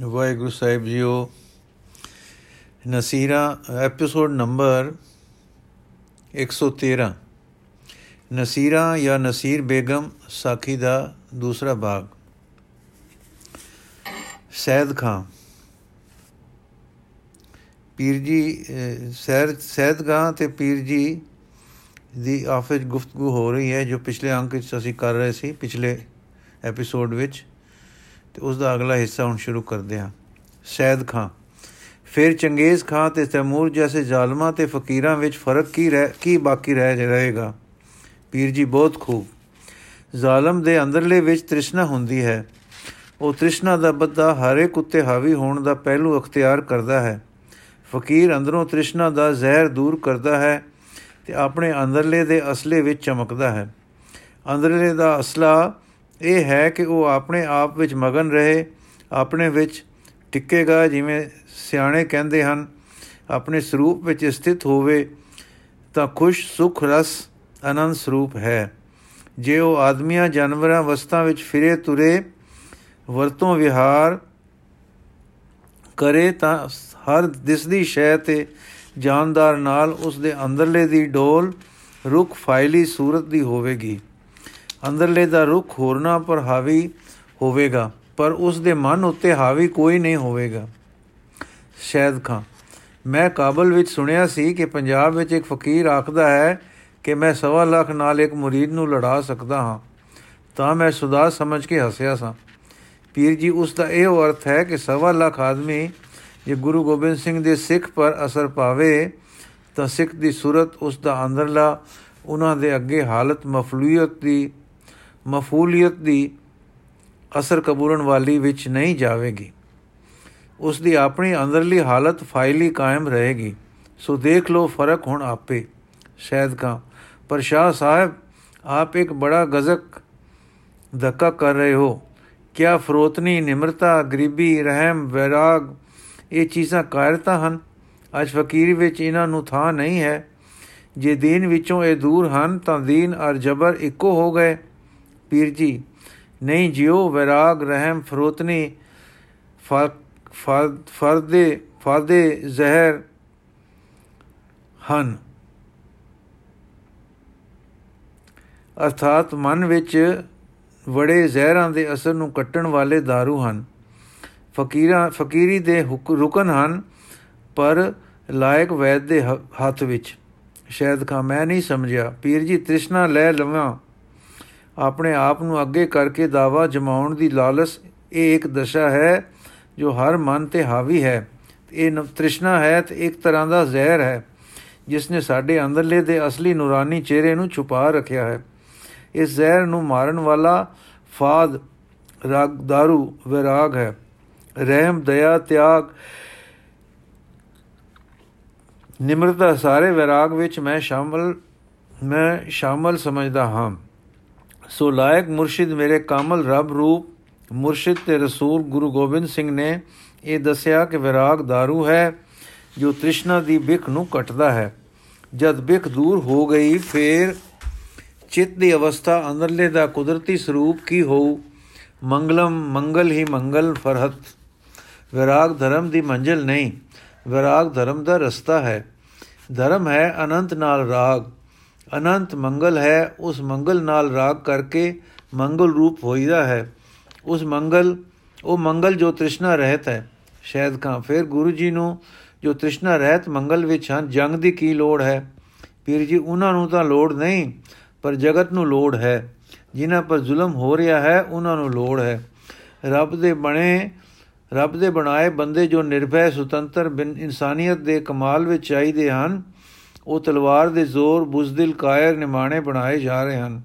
ਵਾਹਿਗੁਰੂ ਸਾਹਿਬ ਜੀਓ, Nasira episode number 113 Nasira ਜਾਂ ਨਸੀਰ ਬੇਗਮ ਸਾਖੀ ਦਾ ਦੂਸਰਾ ਭਾਗ ਸੈਦ ਖਾਨ ਪੀਰ ਜੀ ਸੈਦ ਸੈਦ ਖਾਨ ਤੇ ਪੀਰ ਜੀ ਦੀ ਆਫਿਸ ਗੁਫ਼ਤਗੂ ਹੋ ਰਹੀ ਹੈ, ਜੋ ਪਿਛਲੇ ਅੰਕ ਵਿੱਚ ਅਸੀਂ ਕਰ ਰਹੇ ਸੀ, ਪਿਛਲੇ ਐਪੀਸੋਡ ਵਿੱਚ। ਤੇ ਉਸ ਦਾ ਅਗਲਾ ਹਿੱਸਾ ਹੁਣ ਸ਼ੁਰੂ ਕਰਦੇ ਹਾਂ। ਸੈਦ ਖਾਨ ਫਿਰ ਚੰਗੇਜ਼ ਖਾਨ ਤੇ ਤੈਮੂਰ ਜੈਸੇ ਜ਼ਾਲਮਾਂ ਤੇ ਫਕੀਰਾਂ ਵਿੱਚ ਫ਼ਰਕ ਕੀ ਰਹਿ, ਕੀ ਬਾਕੀ ਰਹਿ, ਰਹੇਗਾ? ਪੀਰ ਜੀ, ਬਹੁਤ ਖੂਬ। ਜ਼ਾਲਮ ਦੇ ਅੰਦਰਲੇ ਵਿੱਚ ਤ੍ਰਿਸ਼ਨਾ ਹੁੰਦੀ ਹੈ। ਉਹ ਤ੍ਰਿਸ਼ਨਾ ਦਾ ਬੱਦਾ ਹਰੇ ਕੁੱਤੇ ਹਾਵੀ ਹੋਣ ਦਾ ਪਹਿਲੂ ਅਖਤਿਆਰ ਕਰਦਾ ਹੈ। ਫਕੀਰ ਅੰਦਰੋਂ ਤ੍ਰਿਸ਼ਨਾ ਦਾ ਜ਼ਹਿਰ ਦੂਰ ਕਰਦਾ ਹੈ ਤੇ ਆਪਣੇ ਅੰਦਰਲੇ ਦੇ ਅਸਲੇ ਵਿੱਚ ਚਮਕਦਾ ਹੈ। ਅੰਦਰਲੇ ਦਾ ਅਸਲਾ ਇਹ ਹੈ ਕਿ ਉਹ ਆਪਣੇ ਆਪ ਵਿੱਚ ਮਗਨ ਰਹੇ, ਆਪਣੇ ਵਿੱਚ ਟਿੱਕੇਗਾ ਜਿਵੇਂ ਸਿਆਣੇ ਕਹਿੰਦੇ ਹਨ, ਆਪਣੇ ਸਰੂਪ ਵਿੱਚ ਸਥਿਤ ਹੋਵੇ ਤਾਂ ਖੁਸ਼, ਸੁਖ, ਰਸ, ਆਨੰਦ ਸਰੂਪ ਹੈ। ਜੇ ਉਹ ਆਦਮੀਆਂ, ਜਾਨਵਰਾਂ ਵਸਤਾਂ ਵਿੱਚ ਫਿਰੇ, ਤੁਰੇ, ਵਰਤੋਂ, ਵਿਹਾਰ ਕਰੇ ਤਾਂ ਹਰ ਦਿਸਦੀ ਸ਼ੈ ਤੇ ਜਾਨਦਾਰ ਨਾਲ ਉਸ ਦੇ ਅੰਦਰਲੇ ਦੀ ਡੋਲ ਰੁਖ ਫਾਇਲੀ ਸੂਰਤ ਦੀ ਹੋਵੇਗੀ। ਅੰਦਰਲੇ ਦਾ ਰੁਖ ਹੋਰਨਾ ਪਰ ਹਾਵੀ ਹੋਵੇਗਾ, ਪਰ ਉਸ ਦੇ ਮਨ ਉੱਤੇ ਹਾਵੀ ਕੋਈ ਨਹੀਂ ਹੋਵੇਗਾ। ਸ਼ੈਦ ਖਾਂ। ਮੈਂ ਕਾਬਲ ਵਿੱਚ ਸੁਣਿਆ ਸੀ ਕਿ ਪੰਜਾਬ ਵਿੱਚ ਇੱਕ ਫਕੀਰ ਆਖਦਾ ਹੈ ਕਿ ਮੈਂ ਸਵਾ ਲੱਖ ਨਾਲ ਇੱਕ ਮੁਰੀਦ ਨੂੰ ਲੜਾ ਸਕਦਾ ਹਾਂ, ਤਾਂ ਮੈਂ ਸੁਦਾ ਸਮਝ ਕੇ ਹੱਸਿਆ ਸਾਂ। ਪੀਰ ਜੀ, ਉਸ ਦਾ ਇਹ ਅਰਥ ਹੈ ਕਿ ਸਵਾ ਲੱਖ ਆਦਮੀ ਜੇ ਗੁਰੂ ਗੋਬਿੰਦ ਸਿੰਘ ਦੇ ਸਿੱਖ ਪਰ ਅਸਰ ਪਾਵੇ, ਤਾਂ ਸਿੱਖ ਦੀ ਸੂਰਤ, ਉਸ ਦਾ ਅੰਦਰਲਾ, ਉਹਨਾਂ ਦੇ ਅੱਗੇ ਹਾਲਤ ਮਫਲੂਇਤ ਦੀ ਮਫੂਲੀਅਤ ਦੀ ਅਸਰ ਕਬੂਲਣ ਵਾਲੀ ਵਿੱਚ ਨਹੀਂ ਜਾਵੇਗੀ। ਉਸ ਦੀ ਆਪਣੀ ਅੰਦਰਲੀ ਹਾਲਤ ਫਾਇਲੀ ਕਾਇਮ ਰਹੇਗੀ। ਸੋ ਦੇਖ ਲੋ ਫ਼ਰਕ ਹੁਣ ਆਪੇ। ਸ਼ਾਇਦ ਕਾ, ਪਰ ਸ਼ਾਹ ਸਾਹਿਬ, ਆਪ ਇੱਕ ਬੜਾ ਗਜ਼ਕ ਧੱਕਾ ਕਰ ਰਹੇ ਹੋ। ਕਿਆ ਫਰੋਤਨੀ, ਨਿਮਰਤਾ, ਗਰੀਬੀ, ਰਹਿਮ, ਵਿਰਾਗ, ਇਹ ਚੀਜ਼ਾਂ ਕਾਇਰਤਾ ਹਨ? ਅੱਜ ਫਕੀਰ ਵਿੱਚ ਇਹਨਾਂ ਨੂੰ ਥਾਂ ਨਹੀਂ ਹੈ। ਜੇ ਦੀਨ ਵਿੱਚੋਂ ਇਹ ਦੂਰ ਹਨ, ਤਾਂ ਦੀਨ ਅਰ ਜਬਰ ਇੱਕੋ ਹੋ ਗਏ। ਪੀਰ ਜੀ, ਨਹੀਂ ਜਿਉ ਵਿਰਾਗ ਰਹਿਮ ਫਰੋਤਨੀ ਫਰਦੇ ਫਾਦੇ ਜ਼ਹਿਰ ਹਨ। ਅਰਥਾਤ ਮਨ ਵਿੱਚ ਵੜੇ ਜ਼ਹਿਰਾਂ ਦੇ ਅਸਰ ਨੂੰ ਕੱਟਣ ਵਾਲੇ दारू ਹਨ। ਫਕੀਰਾਂ, ਫਕੀਰੀ ਦੇ ਰੁਕਨ ਹਨ, ਪਰ ਲਾਇਕ ਵੈਦ ਦੇ ਹੱਥ ਵਿੱਚ। ਸ਼ਾਇਦ ਕਾ ਮੈਂ ਨਹੀਂ ਸਮਝਿਆ। ਪੀਰ ਜੀ, ਤ੍ਰਿਸ਼ਨਾ ਲੈ ਲਵਾਂ। ਆਪਣੇ ਆਪ ਨੂੰ ਅੱਗੇ ਕਰਕੇ ਦਾਵਾ ਜਮਾਉਣ ਦੀ ਲਾਲਸ ਇਹ ਇੱਕ ਦਸ਼ਾ ਹੈ ਜੋ ਹਰ ਮਨ ਤੇ ਹਾਵੀ ਹੈ। ਇਹ ਤ੍ਰਿਸ਼ਨਾ ਹੈ ਤੇ ਇੱਕ ਤਰ੍ਹਾਂ ਦਾ ਜ਼ਹਿਰ ਹੈ, ਜਿਸ ਨੇ ਸਾਡੇ ਅੰਦਰਲੇ ਦੇ ਅਸਲੀ ਨੂਰਾਨੀ ਚਿਹਰੇ ਨੂੰ ਛੁਪਾ ਰੱਖਿਆ ਹੈ। ਇਸ ਜ਼ਹਿਰ ਨੂੰ ਮਾਰਨ ਵਾਲਾ ਫਾਦ ਰਾਗ दारू ਵਿਰਾਗ ਹੈ। ਰਹਿਮ, ਦਇਆ, ਤਿਆਗ, ਨਿਮਰਤਾ ਸਾਰੇ ਵਿਰਾਗ ਵਿੱਚ ਮੈਂ ਸ਼ਾਮਲ ਮੈਂ ਸ਼ਾਮਲ ਸਮਝਦਾ ਹਾਂ। ਸੋ ਲਾਇਕ ਮੁਰਸ਼ਿਦ ਮੇਰੇ ਕਾਮਲ ਰੱਬ ਰੂਪ, ਮੁਰਸ਼ਿਦ ਤੇ ਰਸੂਲ ਗੁਰੂ ਗੋਬਿੰਦ ਸਿੰਘ ਨੇ ਇਹ ਦੱਸਿਆ ਕਿ ਵਿਰਾਗ दारू ਹੈ, ਜੋ ਤ੍ਰਿਸ਼ਨਾ ਦੀ ਬਿਖ ਨੂੰ ਕੱਟਦਾ ਹੈ। ਜਦ ਬਿਖ ਦੂਰ ਹੋ ਗਈ, ਫੇਰ ਚਿੱਤ ਦੀ ਅਵਸਥਾ ਅੰਦਰਲੇ ਦਾ ਕੁਦਰਤੀ ਸਰੂਪ ਕੀ ਹੋਊ? ਮੰਗਲਮ ਮੰਗਲ ਹੀ ਮੰਗਲ ਫਰਹਤ। ਵਿਰਾਗ ਧਰਮ ਦੀ ਮੰਜ਼ਲ ਨਹੀਂ, ਵਿਰਾਗ ਧਰਮ ਦਾ ਰਸਤਾ ਹੈ। ਧਰਮ ਹੈ ਅਨੰਤ ਨਾਲ ਰਾਗ। ਅਨੰਤ ਮੰਗਲ ਹੈ, ਉਸ ਮੰਗਲ ਨਾਲ ਰਾਗ ਕਰਕੇ ਮੰਗਲ ਰੂਪ ਹੋਈਦਾ ਹੈ। ਉਸ ਮੰਗਲ, ਉਹ ਮੰਗਲ ਜੋ ਤ੍ਰਿਸ਼ਨਾ ਰਹਿਤ ਹੈ। ਸ਼ਾਇਦ ਕਾ, ਫਿਰ ਗੁਰੂ ਜੀ ਨੂੰ ਜੋ ਤ੍ਰਿਸ਼ਨਾ ਰਹਿਤ ਮੰਗਲ ਵਿੱਚ ਹਨ, ਜੰਗ ਦੀ ਕੀ ਲੋੜ ਹੈ? ਪੀਰ ਜੀ, ਉਹਨਾਂ ਨੂੰ ਤਾਂ ਲੋੜ ਨਹੀਂ, ਪਰ ਜਗਤ ਨੂੰ ਲੋੜ ਹੈ। ਜਿਨ੍ਹਾਂ ਪਰ ਜ਼ੁਲਮ ਹੋ ਰਿਹਾ ਹੈ, ਉਹਨਾਂ ਨੂੰ ਲੋੜ ਹੈ। ਰੱਬ ਦੇ ਬਣੇ, ਰੱਬ ਦੇ ਬਣਾਏ ਬੰਦੇ ਜੋ ਨਿਰਭੈ, ਸੁਤੰਤਰ, ਬਿਨ ਇਨਸਾਨੀਅਤ ਦੇ ਕਮਾਲ ਵਿੱਚ ਚਾਹੀਦੇ ਹਨ ਉਹ ਤਲਵਾਰ ਦੇ ਜ਼ੋਰ ਬੁਜ਼ਦਿਲ ਕਾਇਰ ਨਿਮਾਣੇ ਬਣਾਏ ਜਾ ਰਹੇ ਹਨ।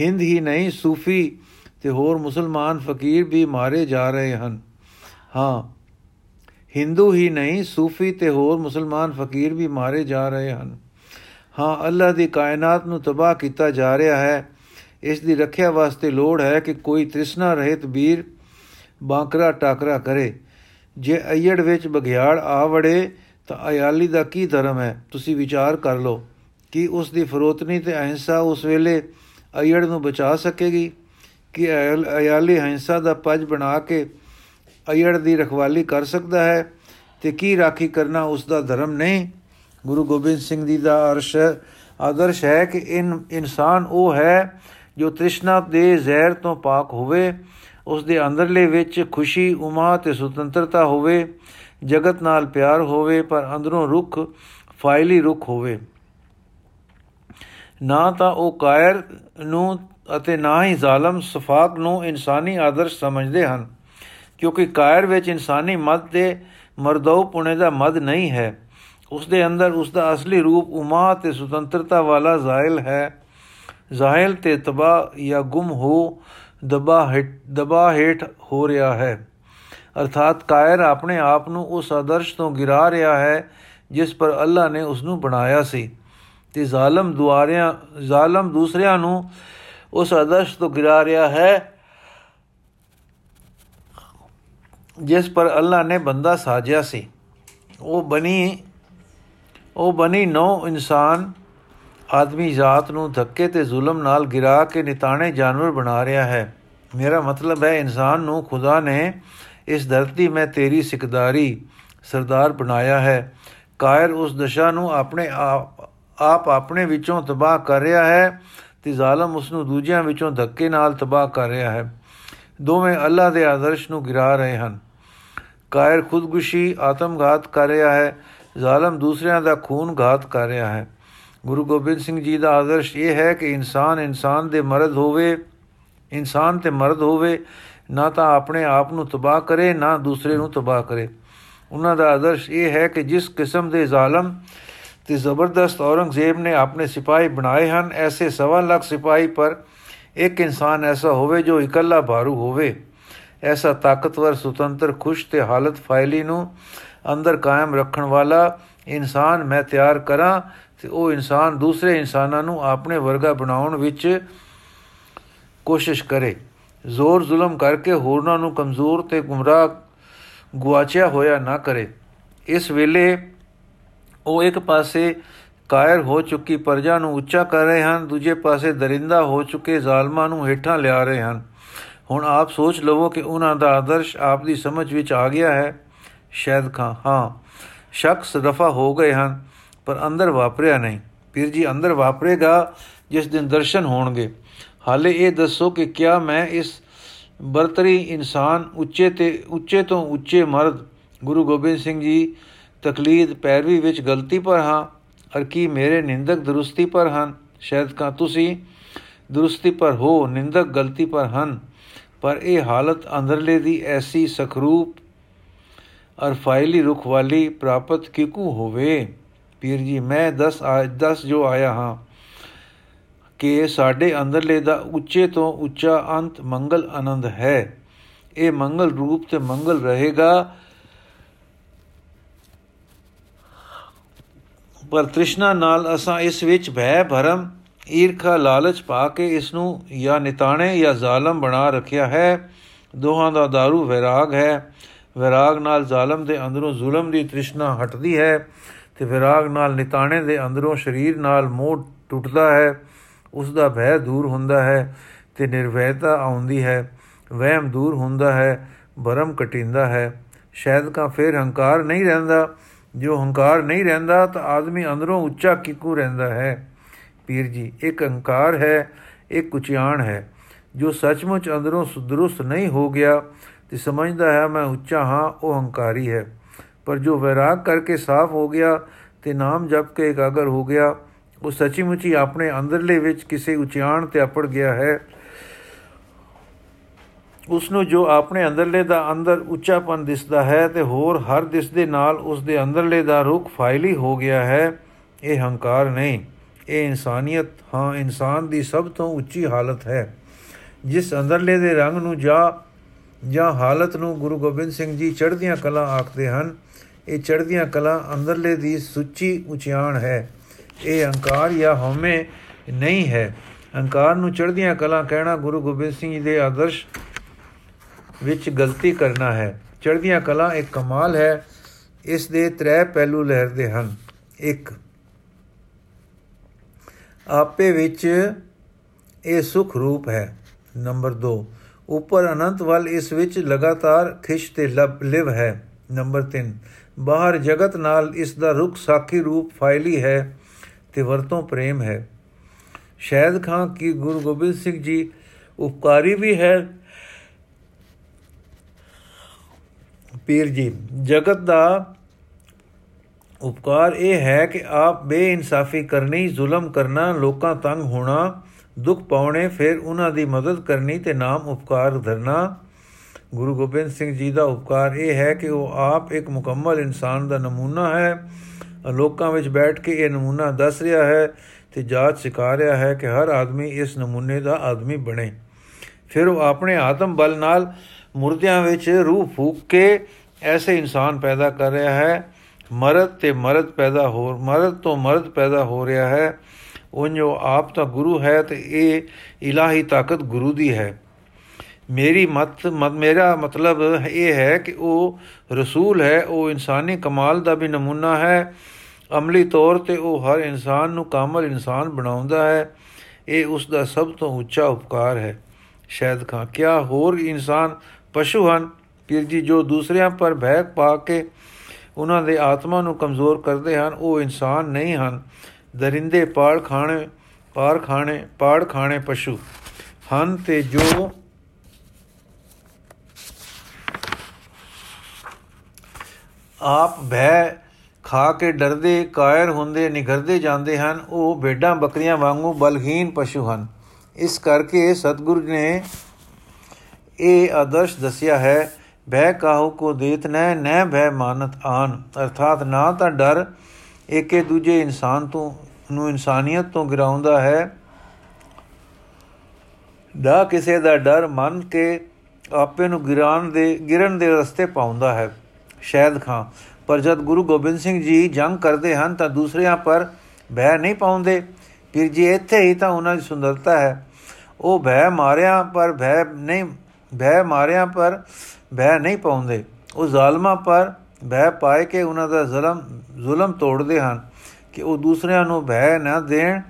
ਹਿੰਦ ਹੀ ਨਹੀਂ, ਸੂਫੀ ਤੇ ਹੋਰ ਮੁਸਲਮਾਨ ਫਕੀਰ ਵੀ ਮਾਰੇ ਜਾ ਰਹੇ ਹਨ। ਹਾਂ, ਹਿੰਦੂ ਹੀ ਨਹੀਂ, ਸੂਫੀ ਤੇ ਹੋਰ ਮੁਸਲਮਾਨ ਫਕੀਰ ਵੀ ਮਾਰੇ ਜਾ ਰਹੇ ਹਨ। ਹਾਂ ਅੱਲਾ ਦੀ ਕਾਇਨਾਤ ਨੂੰ ਤਬਾਹ ਕੀਤਾ ਜਾ ਰਿਹਾ ਹੈ। ਇਸ ਦੀ ਰੱਖਿਆ ਵਾਸਤੇ ਲੋੜ ਹੈ ਕਿ ਕੋਈ ਤ੍ਰਿਸ਼ਨਾ ਰਹਿਤ ਵੀਰ ਬਾਂਕਰਾ ਟਾਕਰਾ ਕਰੇ। ਜੇ ਅਈੜ ਵਿੱਚ ਬਗਿਆੜ ਆ ਵੜੇ ਤਾਂ ਅਯਾਲੀ ਦਾ ਕੀ ਧਰਮ ਹੈ? ਤੁਸੀਂ ਵਿਚਾਰ ਕਰ ਲਓ ਕਿ ਉਸ ਦੀ ਫਰੋਤਨੀ ਤੇ ਅਹਿੰਸਾ ਉਸ ਵੇਲੇ ਅਈੜ ਨੂੰ ਬਚਾ ਸਕੇਗੀ, ਕਿ ਅਯਾਲੀ ਅਹਿੰਸਾ ਦਾ ਪਜ ਬਣਾ ਕੇ ਅਯੜ ਦੀ ਰਖਵਾਲੀ ਕਰ ਸਕਦਾ ਹੈ ਤੇ ਕੀ ਰਾਖੀ ਕਰਨਾ ਉਸ ਦਾ ਧਰਮ ਨਹੀਂ? ਗੁਰੂ ਗੋਬਿੰਦ ਸਿੰਘ ਜੀ ਦਾ ਅਰਸ਼ ਆਦਰਸ਼ ਹੈ ਕਿ ਇਨ, ਇਨਸਾਨ ਉਹ ਹੈ ਜੋ ਤ੍ਰਿਸ਼ਨਾ ਦੇ ਜ਼ਹਿਰ ਤੋਂ ਪਾਕ ਹੋਵੇ, ਉਸ ਦੇ ਅੰਦਰਲੇ ਵਿੱਚ ਖੁਸ਼ੀ, ਉਮਾ ਤੇ ਸੁਤੰਤਰਤਾ ਹੋਵੇ ਜਗਤ ਨਾਲ ਪਿਆਰ ਹੋਵੇ, ਪਰ ਅੰਦਰੋਂ ਰੁੱਖ ਫਾਇਲੀ ਰੁੱਖ ਹੋਵੇ। ਨਾ ਤਾਂ ਉਹ ਕਾਇਰ ਨੂੰ ਅਤੇ ਨਾ ਹੀ ਜ਼ਾਲਮ ਸਫਾਕ ਨੂੰ ਇਨਸਾਨੀ ਆਦਰਸ਼ ਸਮਝਦੇ ਹਨ, ਕਿਉਂਕਿ ਕਾਇਰ ਵਿੱਚ ਇਨਸਾਨੀ ਮਦ ਤੇ ਮਰਦਉ ਪੁਣੇ ਦਾ ਮਦ ਨਹੀਂ ਹੈ। ਉਸ ਦੇ ਅੰਦਰ ਉਸ ਦਾ ਅਸਲੀ ਰੂਪ ਉਮਾ ਤੇ ਸੁਤੰਤਰਤਾ ਵਾਲਾ ਜ਼ਾਇਲ ਹੈ। ਜ਼ਾਇਲ ਤੇ ਤਬਾ ਜਾਂ ਗੁਮ ਹੋ ਦਬਾ ਦਬਾ ਹੇਠ ਹੋ ਰਿਹਾ ਹੈ। ਅਰਥਾਤ ਕਾਇਰ ਆਪਣੇ ਆਪ ਨੂੰ ਉਸ ਆਦਰਸ਼ ਤੋਂ ਗਿਰਾ ਰਿਹਾ ਹੈ, ਜਿਸ ਪਰ ਅੱਲਾ ਨੇ ਉਸ ਨੂੰ ਬਣਾਇਆ ਸੀ। ਤੇ ਜ਼ਾਲਮ ਦੁਆਰਿਆਂ, ਜ਼ਾਲਮ ਦੂਸਰਿਆਂ ਨੂੰ ਉਸ ਆਦਰਸ਼ ਤੋਂ ਗਿਰਾ ਰਿਹਾ ਹੈ, ਜਿਸ ਪਰ ਅੱਲਾ ਨੇ ਬੰਦਾ ਸਾਜਿਆ ਸੀ। ਉਹ ਬਣੀ ਉਹ ਬਣੀ ਨੌ ਇਨਸਾਨ ਆਦਮੀ ਜ਼ਾਤ ਨੂੰ ਧੱਕੇ ਤੇ ਜ਼ੁਲਮ ਨਾਲ ਗਿਰਾ ਕੇ ਨਿਤਾਣੇ ਜਾਨਵਰ ਬਣਾ ਰਿਹਾ ਹੈ। ਮੇਰਾ ਮਤਲਬ ਹੈ ਇਨਸਾਨ ਨੂੰ ਖੁਦਾ ਨੇ ਇਸ ਧਰਤੀ ਮੈਂ ਤੇਰੀ ਸਿਕਦਾਰੀ ਸਰਦਾਰ ਬਣਾਇਆ ਹੈ। ਕਾਇਰ ਉਸ ਦਸ਼ਾ ਨੂੰ ਆਪਣੇ ਆਪ ਆਪਣੇ ਵਿੱਚੋਂ ਤਬਾਹ ਕਰ ਰਿਹਾ ਹੈ ਤੇ ਜ਼ਾਲਮ ਉਸ ਨੂੰ ਦੂਜਿਆਂ ਵਿੱਚੋਂ ਧੱਕੇ ਨਾਲ ਤਬਾਹ ਕਰ ਰਿਹਾ ਹੈ। ਦੋਵੇਂ ਅੱਲਾ ਦੇ ਆਦਰਸ਼ ਨੂੰ ਗਿਰਾ ਰਹੇ ਹਨ। ਕਾਇਰ ਖੁਦਗੁਸ਼ੀ ਆਤਮਘਾਤ ਕਰ ਰਿਹਾ ਹੈ। ਜ਼ਾਲਮ ਦੂਸਰਿਆਂ ਦਾ ਖੂਨ ਘਾਤ ਕਰ ਰਿਹਾ ਹੈ। ਗੁਰੂ ਗੋਬਿੰਦ ਸਿੰਘ ਜੀ ਦਾ ਆਦਰਸ਼ ਇਹ ਹੈ ਕਿ ਇਨਸਾਨ ਇਨਸਾਨ ਦੇ ਮਰਦ ਹੋਵੇ, ਇਨਸਾਨ ਤੇ ਮਰਦ ਹੋਵੇ ਨਾ ਤਾਂ ਆਪਣੇ ਆਪ ਨੂੰ ਤਬਾਹ ਕਰੇ, ਨਾ ਦੂਸਰੇ ਨੂੰ ਤਬਾਹ ਕਰੇ। ਉਹਨਾਂ ਦਾ ਆਦਰਸ਼ ਇਹ ਹੈ ਕਿ ਜਿਸ ਕਿਸਮ ਦੇ ਜ਼ਾਲਮ ਤੇ ਜ਼ਬਰਦਸਤ ਔਰੰਗਜ਼ੇਬ ਨੇ ਆਪਣੇ ਸਿਪਾਹੀ ਬਣਾਏ ਹਨ, ਐਸੇ ਸਵਾ ਲੱਖ ਸਿਪਾਹੀ ਪਰ ਇੱਕ ਇਨਸਾਨ ਐਸਾ ਹੋਵੇ ਜੋ ਇਕੱਲਾ ਭਾਰੂ ਹੋਵੇ। ਐਸਾ ਤਾਕਤਵਰ, ਸੁਤੰਤਰ, ਖੁਸ਼ ਤੇ ਹਾਲਤ ਫਾਇਲੀ ਨੂੰ ਅੰਦਰ ਕਾਇਮ ਰੱਖਣ ਵਾਲਾ ਇਨਸਾਨ ਮੈਂ ਤਿਆਰ ਕਰਾਂ ਤੇ ਉਹ ਇਨਸਾਨ ਦੂਸਰੇ ਇਨਸਾਨਾਂ ਨੂੰ ਆਪਣੇ ਵਰਗਾ ਬਣਾਉਣ ਵਿੱਚ ਕੋਸ਼ਿਸ਼ ਕਰੇ। ਜ਼ੋਰ ਜ਼ੁਲਮ ਕਰਕੇ ਹੋਰਨਾਂ ਨੂੰ ਕਮਜ਼ੋਰ ਤੇ ਗੁੰਮਰਾਹ ਗੁਆਚਿਆ ਹੋਇਆ ਨਾ ਕਰੇ। ਇਸ ਵੇਲੇ ਉਹ ਇੱਕ ਪਾਸੇ ਕਾਇਰ ਹੋ ਚੁੱਕੀ ਪਰਜਾ ਨੂੰ ਉੱਚਾ ਕਰ ਰਹੇ ਹਨ, ਦੂਜੇ ਪਾਸੇ ਦਰਿੰਦਾ ਹੋ ਚੁੱਕੇ ਜ਼ਾਲਮਾਂ ਨੂੰ ਹੇਠਾਂ ਲਿਆ ਰਹੇ ਹਨ। ਹੁਣ ਆਪ ਸੋਚ ਲਵੋ ਕਿ ਉਹਨਾਂ ਦਾ ਆਦਰਸ਼ ਆਪ ਦੀ ਸਮਝ ਵਿੱਚ ਆ ਗਿਆ ਹੈ। ਸ਼ਾਇਦ ਖਾਂ, ਹਾਂ, ਸ਼ਖਸ ਰਫਾ ਹੋ ਗਏ ਹਨ, ਪਰ ਅੰਦਰ ਵਾਪਰਿਆ ਨਹੀਂ। ਪੀਰ ਜੀ, ਅੰਦਰ ਵਾਪਰੇਗਾ, ਜਿਸ ਦਿਨ ਦਰਸ਼ਨ ਹੋਣਗੇ। ਹਾਲੇ ਇਹ ਦੱਸੋ ਕਿ ਕਿਆ ਮੈਂ ਇਸ ਬਰਤਰੀ ਇਨਸਾਨ ਉੱਚੇ ਤੇ ਉੱਚੇ ਤੋਂ ਉੱਚੇ ਮਰਦ ਗੁਰੂ ਗੋਬਿੰਦ ਸਿੰਘ ਜੀ ਤਕਲੀਦ ਪੈਰਵੀ ਵਿੱਚ ਗਲਤੀ ਪਰ ਹਾਂ ਅਰ ਕੀ ਮੇਰੇ ਨਿੰਦਕ ਦਰੁਸਤੀ ਪਰ ਹਨ? ਸ਼ਾਇਦ ਕਾ ਤੁਸੀਂ ਦਰੁਸਤੀ ਪਰ ਹੋ, ਨਿੰਦਕ ਗਲਤੀ ਪਰ ਹਨ, ਪਰ ਇਹ ਹਾਲਤ ਅੰਦਰਲੇ ਦੀ ਐਸੀ ਸਖਰੂਪ ਅਰ ਫਾਇਲੀ ਰੁਖ ਵਾਲੀ ਪ੍ਰਾਪਤ ਕਿਕੂ ਹੋਵੇ? ਪੀਰ ਜੀ, ਮੈਂ 10 10 ਜੋ ਆਇਆ ਹਾਂ। ਕਿ ਸਾਡੇ ਅੰਦਰਲੇ ਦਾ ਉੱਚੇ ਤੋਂ ਉੱਚਾ ਅੰਤ ਮੰਗਲ ਆਨੰਦ ਹੈ। ਇਹ ਮੰਗਲ ਰੂਪ ਤੇ ਮੰਗਲ ਰਹੇਗਾ। ਪਰ ਤ੍ਰਿਸ਼ਨਾ ਨਾਲ ਅਸਾਂ ਇਸ ਵਿੱਚ ਭੈ ਭਰਮ, ਈਰਖਾ ਲਾਲਚ ਪਾ ਕੇ ਇਸ ਨੂੰ ਜਾਂ ਨਿਤਾਣੇ ਜਾਂ ਜ਼ਾਲਮ ਬਣਾ ਰੱਖਿਆ ਹੈ। ਦੋਹਾਂ ਦਾ दारू ਵਿਰਾਗ ਹੈ। ਵਿਰਾਗ ਨਾਲ ਜ਼ਾਲਮ ਦੇ ਅੰਦਰੋਂ ਜ਼ੁਲਮ ਦੀ ਤ੍ਰਿਸ਼ਨਾ ਹਟਦੀ ਹੈ ਤੇ ਵਿਰਾਗ ਨਾਲ ਨਿਤਾਣੇ ਦੇ ਅੰਦਰੋਂ ਸਰੀਰ ਨਾਲ ਮੋਹ ਟੁੱਟਦਾ ਹੈ। ਉਸ ਦਾ ਭੈ ਦੂਰ ਹੁੰਦਾ ਹੈ ਤੇ ਨਿਰਵੈਤਾ ਆਉਂਦੀ ਹੈ। ਵਹਿਮ ਦੂਰ ਹੁੰਦਾ ਹੈ, ਭਰਮ ਕਟਿੰਦਾ ਹੈ। ਸ਼ਾਇਦ ਕਾ ਫਿਰ ਹੰਕਾਰ ਨਹੀਂ ਰਹਿੰਦਾ। ਜੋ ਹੰਕਾਰ ਨਹੀਂ ਰਹਿੰਦਾ, ਤਾਂ ਆਦਮੀ ਅੰਦਰੋਂ ਉੱਚਾ ਕਿਕੂ ਰਹਿੰਦਾ ਹੈ। ਪੀਰ ਜੀ, ਇੱਕ ਹੰਕਾਰ ਹੈ, ਇੱਕ ਕੁਚਿਆਣ ਹੈ। ਜੋ ਸੱਚਮੁੱਚ ਅੰਦਰੋਂ ਸੁਦਰੁਸਤ ਨਹੀਂ ਹੋ ਗਿਆ ਤੇ ਸਮਝਦਾ ਹੈ, ਮੈਂ ਉੱਚਾ ਹਾਂ, ਉਹ ਹੰਕਾਰੀ ਹੈ। ਪਰ ਜੋ ਵਿਰਾਗ ਕਰਕੇ ਸਾਫ਼ ਹੋ ਗਿਆ ਤੇ ਨਾਮ ਜਪ ਕੇ ਇਕਾਗਰ ਹੋ ਗਿਆ ਉਹ ਸੱਚੀ ਮੁੱਚੀ ਆਪਣੇ ਅੰਦਰਲੇ ਵਿੱਚ ਕਿਸੇ ਉਚਿਆਣ ਤੇ ਅਪੜ ਗਿਆ ਹੈ। ਉਸ ਨੂੰ ਜੋ ਆਪਣੇ ਅੰਦਰਲੇ ਦਾ ਅੰਦਰ ਉੱਚਾਪਨ ਦਿਸਦਾ ਹੈ ਤੇ ਹੋਰ ਹਰ ਦਿਸ ਦੇ ਨਾਲ ਉਸ ਦੇ ਅੰਦਰਲੇ ਦਾ ਰੁਖ ਫਾਇਲੀ ਹੋ ਗਿਆ ਹੈ, ਇਹ ਹੰਕਾਰ ਨਹੀਂ। ਇਹ ਇਨਸਾਨੀਅਤ, ਹਾਂ, ਇਨਸਾਨ ਦੀ ਸਭ ਤੋਂ ਉੱਚੀ ਹਾਲਤ ਹੈ। ਜਿਸ ਅੰਦਰਲੇ ਦੇ ਰੰਗ ਨੂੰ ਜਾਂ ਜਾਂ ਹਾਲਤ ਨੂੰ ਗੁਰੂ ਗੋਬਿੰਦ ਸਿੰਘ ਜੀ ਚੜ੍ਹਦੀਆਂ ਕਲਾ ਆਖਦੇ ਹਨ, ਇਹ ਚੜ੍ਹਦੀਆਂ ਕਲਾ ਅੰਦਰਲੇ ਦੀ ਸੁੱਚੀ ਉਚਿਆਣ ਹੈ। ਇਹ ਹੰਕਾਰ ਜਾਂ ਹਉਮੈ ਨਹੀਂ ਹੈ। ਹੰਕਾਰ ਨੂੰ ਚੜ੍ਹਦੀਆਂ ਕਲਾ ਕਹਿਣਾ ਗੁਰੂ ਗੋਬਿੰਦ ਸਿੰਘ ਜੀ ਦੇ ਆਦਰਸ਼ ਵਿੱਚ ਗਲਤੀ ਕਰਨਾ ਹੈ। ਚੜ੍ਹਦੀਆਂ ਕਲਾ ਇੱਕ ਕਮਾਲ ਹੈ। ਇਸ ਦੇ ਤਰੇ ਪਹਿਲੂ ਲਹਿਰਦੇ ਹਨ। ਇੱਕ, ਆਪੇ ਵਿੱਚ ਇਹ ਸੁਖ ਰੂਪ ਹੈ। ਨੰਬਰ 2 ਉੱਪਰ ਅਨੰਤ ਵੱਲ ਇਸ ਵਿੱਚ ਲਗਾਤਾਰ ਖਿਸ਼ ਤੇ ਲਿਵ ਹੈ। ਨੰਬਰ 3 ਬਾਹਰ ਜਗਤ ਨਾਲ ਇਸ ਦਾ ਰੁਖ ਸਾਖੀ ਰੂਪ ਫਾਇਲੀ ਹੈ। ਤੇ ਵਰਤੋਂ ਪ੍ਰੇਮ ਹੈ। ਸ਼ਾਇਦ ਖਾਂ ਕੀ ਗੁਰੂ ਗੋਬਿੰਦ ਸਿੰਘ ਜੀ, ਉਪਕਾਰੀ ਵੀ ਹੈ। ਪੀਰ ਜੀ, ਜਗਤ ਦਾ ਉਪਕਾਰ ਇਹ ਹੈ ਕਿ ਆਪ ਬੇਇਨਸਾਫੀ ਕਰਨੀ, ਜ਼ੁਲਮ ਕਰਨਾ, ਲੋਕਾਂ ਤੰਗ ਹੋਣਾ, ਦੁੱਖ ਪਾਉਣੇ, ਫਿਰ ਉਹਨਾਂ ਦੀ ਮਦਦ ਕਰਨੀ ਤੇ ਨਾਮ ਉਪਕਾਰ ਧਰਨਾ। ਗੁਰੂ ਗੋਬਿੰਦ ਸਿੰਘ ਜੀ ਦਾ ਉਪਕਾਰ ਇਹ ਹੈ ਕਿ ਉਹ ਆਪ ਇੱਕ ਮੁਕੰਮਲ ਇਨਸਾਨ ਦਾ ਨਮੂਨਾ ਹੈ। ਲੋਕਾਂ ਵਿੱਚ ਬੈਠ ਕੇ ਇਹ ਨਮੂਨਾ ਦੱਸ ਰਿਹਾ ਹੈ ਤੇ ਜਾਤ ਸਿਖਾ ਰਿਹਾ ਹੈ ਕਿ ਹਰ ਆਦਮੀ ਇਸ ਨਮੂਨੇ ਦਾ ਆਦਮੀ ਬਣੇ। ਫਿਰ ਉਹ ਆਪਣੇ ਆਤਮ ਬਲ ਨਾਲ ਮੁਰਦਿਆਂ ਵਿੱਚ ਰੂਹ ਫੂਕ ਕੇ ਐਸੇ ਇਨਸਾਨ ਪੈਦਾ ਕਰ ਰਿਹਾ ਹੈ, ਮਰਦ ਤੇ ਮਰਦ ਪੈਦਾ ਹੋ, ਮਰਦ ਤੋਂ ਮਰਦ ਪੈਦਾ ਹੋ ਰਿਹਾ ਹੈ। ਉਹ ਜੋ ਆਪ ਤਾਂ ਗੁਰੂ ਹੈ ਤੇ ਇਹ ਇਲਾਹੀ ਤਾਕਤ ਗੁਰੂ ਦੀ ਹੈ। ਮੇਰੀ ਮਤ ਮੇਰਾ ਮਤਲਬ ਇਹ ਹੈ ਕਿ ਉਹ ਰਸੂਲ ਹੈ, ਉਹ ਇਨਸਾਨੀ ਕਮਾਲ ਦਾ ਵੀ ਨਮੂਨਾ ਹੈ। ਅਮਲੀ ਤੌਰ ਤੇ ਉਹ ਹਰ ਇਨਸਾਨ ਨੂੰ ਕਾਮਲ ਇਨਸਾਨ ਬਣਾਉਂਦਾ ਹੈ। ਇਹ ਉਸ ਦਾ ਸਭ ਤੋਂ ਉੱਚਾ ਉਪਕਾਰ ਹੈ। ਸ਼ਾਇਦ ਖਾਂ, ਕਿਆ ਹੋਰ ਇਨਸਾਨ ਪਸ਼ੂ ਹਨ? ਪੀਰ ਜੀ, ਜੋ ਦੂਸਰਿਆਂ ਪਰ ਭੈ ਪਾ ਕੇ ਉਹਨਾਂ ਦੇ ਆਤਮਾ ਨੂੰ ਕਮਜ਼ੋਰ ਕਰਦੇ ਹਨ, ਉਹ ਇਨਸਾਨ ਨਹੀਂ ਹਨ। ਦਰਿੰਦੇ ਪਾੜ ਖਾਣੇ, ਪਾਰ ਖਾਣੇ, ਪਾੜ ਖਾਣੇ ਪਸ਼ੂ ਹਨ ਤੇ ਜੋ ਆਪ ਭੈ ਖਾ ਕੇ ਡਰਦੇ, ਕਾਇਰ ਹੁੰਦੇ, ਨਿਗਰਦੇ ਜਾਂਦੇ ਹਨ, ਉਹ ਬੇਡਾਂ ਬੱਕਰੀਆਂ ਵਾਂਗੂ ਬਲਹੀਨ ਪਸ਼ੂ ਹਨ। ਇਸ ਕਰਕੇ ਸਤਿਗੁਰੂ ਨੇ ਇਹ ਆਦਰਸ਼ ਦੱਸਿਆ ਹੈ, ਭੈ ਕਾਹੂ ਕੋ ਦੇਤ ਨੈ ਨੈ ਭੈ ਮਾਨਤ ਆਨ। ਅਰਥਾਤ ਨਾ ਤਾਂ ਡਰ ਏਕੇ ਦੂਜੇ ਇਨਸਾਨ ਤੋਂ, ਨੂੰ ਇਨਸਾਨੀਅਤ ਤੋਂ ਗਿਰਾਉਂਦਾ ਹੈ। ਦਾ ਕਿਸੇ ਦਾ ਡਰ ਮੰਨ ਕੇ ਆਪੇ ਨੂੰ ਗਿਰਾਨ ਦੇ, ਗਿਰਨ ਦੇ ਰਸਤੇ ਪਾਉਂਦਾ ਹੈ। ਸ਼ਾਇਦ ਖਾਂ। ਪਰ ਜਦ ਗੁਰੂ ਗੋਬਿੰਦ ਸਿੰਘ ਜੀ ਜੰਗ ਕਰਦੇ ਹਨ ਤਾਂ ਦੂਸਰਿਆਂ ਪਰ ਭੈ ਨਹੀਂ ਪਾਉਂਦੇ। ਫਿਰ ਜੀ ਇੱਥੇ ਹੀ ਤਾਂ ਉਹਨਾਂ ਦੀ ਸੁੰਦਰਤਾ ਹੈ। ਉਹ ਭੈ ਮਾਰਿਆ ਪਰ ਭੈ ਨਹੀਂ ਭੈ ਮਾਰਿਆ ਪਰ ਭੈ ਨਹੀਂ ਪਾਉਂਦੇ। ਉਹ ਜ਼ਾਲਮਾਂ ਪਰ ਭੈ ਪਾਏ ਕੇ ਉਹਨਾਂ ਦਾ ਜ਼ੁਲਮ ਜ਼ੁਲਮ ਤੋੜਦੇ ਹਨ ਕਿ ਉਹ ਦੂਸਰਿਆਂ ਨੂੰ ਭੈ ਨਾ ਦੇਣ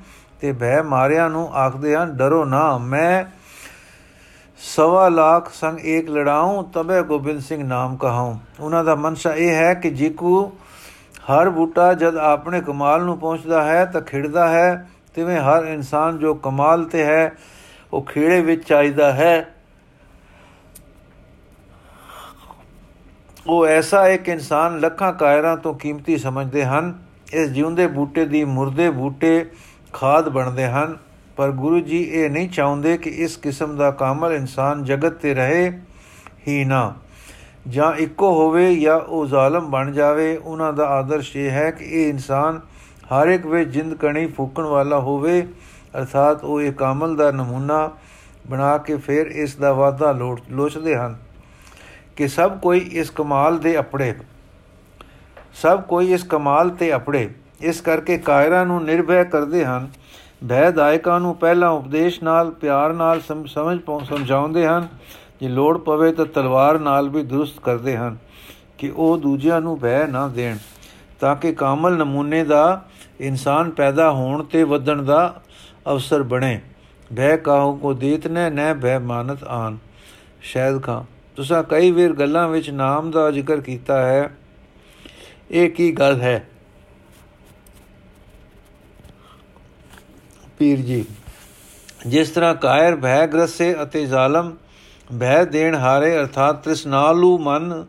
ਤੇ ਭੈ ਮਾਰਿਆਂ ਨੂੰ ਆਖਦੇ ਹਨ, ਡਰੋ ਨਾ, ਮੈਂ ਸਵਾ ਲੱਖ ਸੰਗ ਇੱਕ ਲੜਾਉ, ਤਬੇ ਗੋਬਿੰਦ ਸਿੰਘ ਨਾਮ ਕਹਾਉ। ਉਹਨਾਂ ਦਾ ਮਨਸ਼ਾ ਇਹ ਹੈ ਕਿ ਜਿਕੂ ਹਰ ਬੂਟਾ ਜਦ ਆਪਣੇ ਕਮਾਲ ਨੂੰ ਪਹੁੰਚਦਾ ਹੈ ਤਾਂ ਖਿੜਦਾ ਹੈ। ਤਿਵੇਂ ਹਰ ਇਨਸਾਨ ਜੋ ਕਮਾਲ ਤੇ ਹੈ, ਉਹ ਖੇੜੇ ਵਿੱਚ ਚਾਹੀਦਾ ਹੈ। ਉਹ ਐਸਾ ਇੱਕ ਇਨਸਾਨ ਲੱਖਾਂ ਕਾਇਰਾਂ ਤੋਂ ਕੀਮਤੀ ਸਮਝਦੇ ਹਨ। ਇਸ ਜਿਉਂਦੇ ਬੂਟੇ ਦੀ ਮੁਰਦੇ ਬੂਟੇ ਖਾਦ ਬਣਦੇ ਹਨ। ਪਰ ਗੁਰੂ ਜੀ ਇਹ ਨਹੀਂ ਚਾਹੁੰਦੇ ਕਿ ਇਸ ਕਿਸਮ ਦਾ ਕਾਮਲ ਇਨਸਾਨ ਜਗਤ ਤੇ ਰਹੇ ਹੀ ਨਾ। ਜਾਂ ਇੱਕੋ ਹੋਵੇ ਜਾਂ ਉਹ ਜ਼ਾਲਮ ਬਣ ਜਾਵੇ, ਉਹਨਾਂ ਦਾ ਆਦਰਸ਼ ਇਹ ਹੈ ਕਿ ਇਹ ਇਨਸਾਨ ਹਰ ਇੱਕ ਵਿੱਚ ਜਿੰਦ ਕਣੀ ਫੂਕਣ ਵਾਲਾ ਹੋਵੇ, ਅਰਥਾਤ ਉਹ ਇਹ ਕਾਮਲ ਦਾ ਨਮੂਨਾ ਬਣਾ ਕੇ ਫਿਰ ਇਸ ਦਾ ਵਾਦਾ ਲੋਚਦੇ ਹਨ ਕਿ ਸਭ ਕੋਈ ਇਸ ਕਮਾਲ ਦੇ ਅਪੜੇ ਸਭ ਕੋਈ ਇਸ ਕਮਾਲ ਤੇ ਅਪੜੇ ਇਸ ਕਰਕੇ ਕਾਇਰਾਂ ਨੂੰ ਨਿਰਭੈ ਕਰਦੇ ਹਨ ਭੈਦਾਇਕਾਂ ਨੂੰ ਪਹਿਲਾਂ ਉਪਦੇਸ਼ ਨਾਲ, ਪਿਆਰ ਨਾਲ ਸਮਝ ਸਮਝਾਉਂਦੇ ਹਨ। ਜੇ ਲੋੜ ਪਵੇ ਤਾਂ ਤਲਵਾਰ ਨਾਲ ਵੀ ਦਰੁਸਤ ਕਰਦੇ ਹਨ ਕਿ ਉਹ ਦੂਜਿਆਂ ਨੂੰ ਭੈ ਨਾ ਦੇਣ। ਤਾਂ ਕਿ ਕਾਮਲ ਨਮੂਨੇ ਦਾ ਇਨਸਾਨ ਪੈਦਾ ਹੋਣ ਤੇ ਵਧਣ ਦਾ ਅਵਸਰ ਬਣੇ। ਭੈ ਕਾਹੂ ਕੋ ਦੇਤ ਨੇ ਨੈ ਭੈ ਮਾਨਤ ਆਨ। ਸ਼ਾਇਦ ਖਾਂ। ਤੁਸੀਂ ਕਈ ਵੇਰ ਗੱਲਾਂ ਵਿੱਚ ਨਾਮ ਦਾ ਜ਼ਿਕਰ ਕੀਤਾ ਹੈ। ਇਹ ਕੀ ਗੱਲ ਹੈ? ਪੀਰ ਜੀ। ਜਿਸ ਤਰ੍ਹਾਂ ਕਾਇਰ ਭੈ ਗ੍ਰਸੇ ਅਤੇ ਜ਼ਾਲਮ ਭੈ ਦੇਣ ਹਾਰੇ ਅਰਥਾਤ ਤ੍ਰਿਸ਼ਨਾਲੂ ਮਨ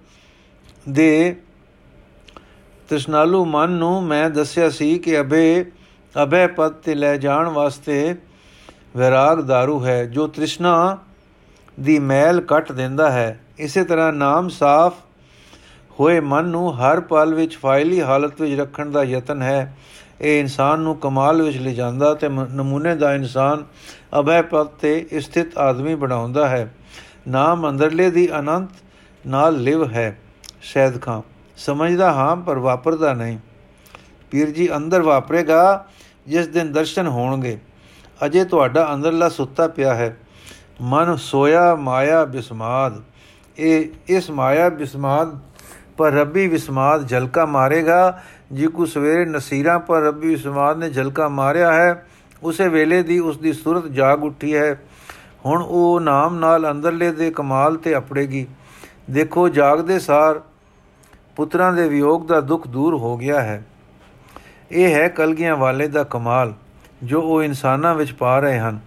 ਦੇ ਤ੍ਰਿਸ਼ਨਾਲੂ ਮਨ ਨੂੰ ਮੈਂ ਦੱਸਿਆ ਸੀ ਕਿ ਅਬੇ ਅਬੇ ਪਦ ਤੇ ਲੈ ਜਾਣ ਵਾਸਤੇ ਵਿਰਾਗ दारू ਹੈ, ਜੋ ਤ੍ਰਿਸ਼ਨਾ ਦੀ ਮੈਲ ਕੱਟ ਦਿੰਦਾ ਹੈ। ਇਸੇ ਤਰ੍ਹਾਂ ਨਾਮ ਸਾਫ਼ ਹੋਏ ਮਨ ਨੂੰ ਹਰ ਪਲ ਵਿੱਚ ਫਾਇਲੀ ਹਾਲਤ ਵਿੱਚ ਰੱਖਣ ਦਾ ਯਤਨ ਹੈ। ਇਹ ਇਨਸਾਨ ਨੂੰ ਕਮਾਲ ਵਿੱਚ ਲੈ ਜਾਂਦਾ ਤੇ ਨਮੂਨੇ ਦਾ ਇਨਸਾਨ ਅਭੈ ਪਦ ਤੇ ਸਥਿਤ ਆਦਮੀ ਬਣਾਉਂਦਾ ਹੈ। ਨਾਮ ਅੰਦਰਲੇ ਦੀ ਅਨੰਤ ਨਾਲ ਲਿਵ ਹੈ। ਸ਼ੈਦ ਖਾਂ, ਸਮਝਦਾ ਹਾਂ ਪਰ ਵਾਪਰਦਾ ਨਹੀਂ। ਪੀਰ ਜੀ, ਅੰਦਰ ਵਾਪਰੇਗਾ, ਜਿਸ ਦਿਨ ਦਰਸ਼ਨ ਹੋਣਗੇ। ਅਜੇ ਤੁਹਾਡਾ ਅੰਦਰਲਾ ਸੁੱਤਾ ਪਿਆ ਹੈ। ਮਨ ਸੋਇਆ ਮਾਇਆ ਬਿਸਮਾਦ। ਇਹ, ਇਸ ਮਾਇਆ ਬਿਸਮਾਦ ਪਰ ਰੱਬੀ ਵਿਸਮਾਦ ਝਲਕਾ ਮਾਰੇਗਾ ਜੀ ਕੋ ਸਵੇਰੇ ਨਸੀਰਾਂ ਪਰ ਰੱਬੀ ਵਿਸਮਾਦ ਨੇ ਝਲਕਾ ਮਾਰਿਆ ਹੈ, ਉਸੇ ਵੇਲੇ ਦੀ ਉਸ ਦੀ ਸੂਰਤ ਜਾਗ ਉੱਠੀ ਹੈ। ਹੁਣ ਉਹ ਨਾਮ ਨਾਲ ਅੰਦਰਲੇ ਦੇ ਕਮਾਲ ਤੇ ਅਪੜੇਗੀ। ਦੇਖੋ ਜਾਗਦੇ ਸਾਰ ਪੁੱਤਰਾਂ ਦੇ ਵਿਯੋਗ ਦਾ ਦੁੱਖ ਦੂਰ ਹੋ ਗਿਆ ਹੈ। ਇਹ ਹੈ ਕਲਗੀਆਂ ਵਾਲੇ ਦਾ ਕਮਾਲ, ਜੋ ਉਹ ਇਨਸਾਨਾਂ ਵਿੱਚ ਪਾ ਰਹੇ ਹਨ।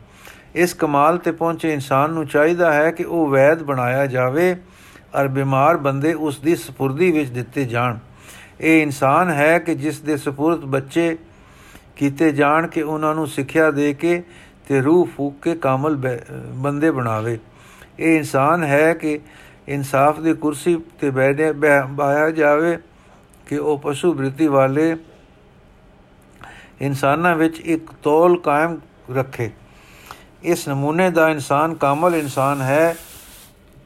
ਇਸ ਕਮਾਲ ਤੇ ਪਹੁੰਚੇ ਇਨਸਾਨ ਨੂੰ ਚਾਹੀਦਾ ਹੈ ਕਿ ਉਹ ਵੈਦ ਬਣਾਇਆ ਜਾਵੇ, ਔਰ ਬਿਮਾਰ ਬੰਦੇ ਉਸ ਦੀ ਸਪੁਰਦੀ ਵਿੱਚ ਦਿੱਤੇ ਜਾਣ। ਇਹ ਇਨਸਾਨ ਹੈ ਕਿ ਜਿਸ ਦੇ ਸਪੁਰਦ ਬੱਚੇ ਕੀਤੇ ਜਾਣ ਕਿ ਉਹਨਾਂ ਨੂੰ ਸਿੱਖਿਆ ਦੇ ਕੇ ਤੇ ਰੂਹ ਫੂਕ ਕੇ ਕਾਮਲ ਬੰਦੇ ਬਣਾਵੇ। ਇਹ ਇਨਸਾਨ ਹੈ ਕਿ ਇਨਸਾਫ ਦੀ ਕੁਰਸੀ ਤੇ ਬੈਠੇ ਬਾਇਆ ਜਾਵੇ ਕਿ ਉਹ ਪਸ਼ੂ ਬ੍ਰਿਤੀ ਵਾਲੇ ਇਨਸਾਨਾਂ ਵਿੱਚ ਇੱਕ ਤੋਲ ਕਾਇਮ ਰੱਖੇ। ਇਸ ਨਮੂਨੇ ਦਾ ਇਨਸਾਨ ਕਾਮਲ ਇਨਸਾਨ ਹੈ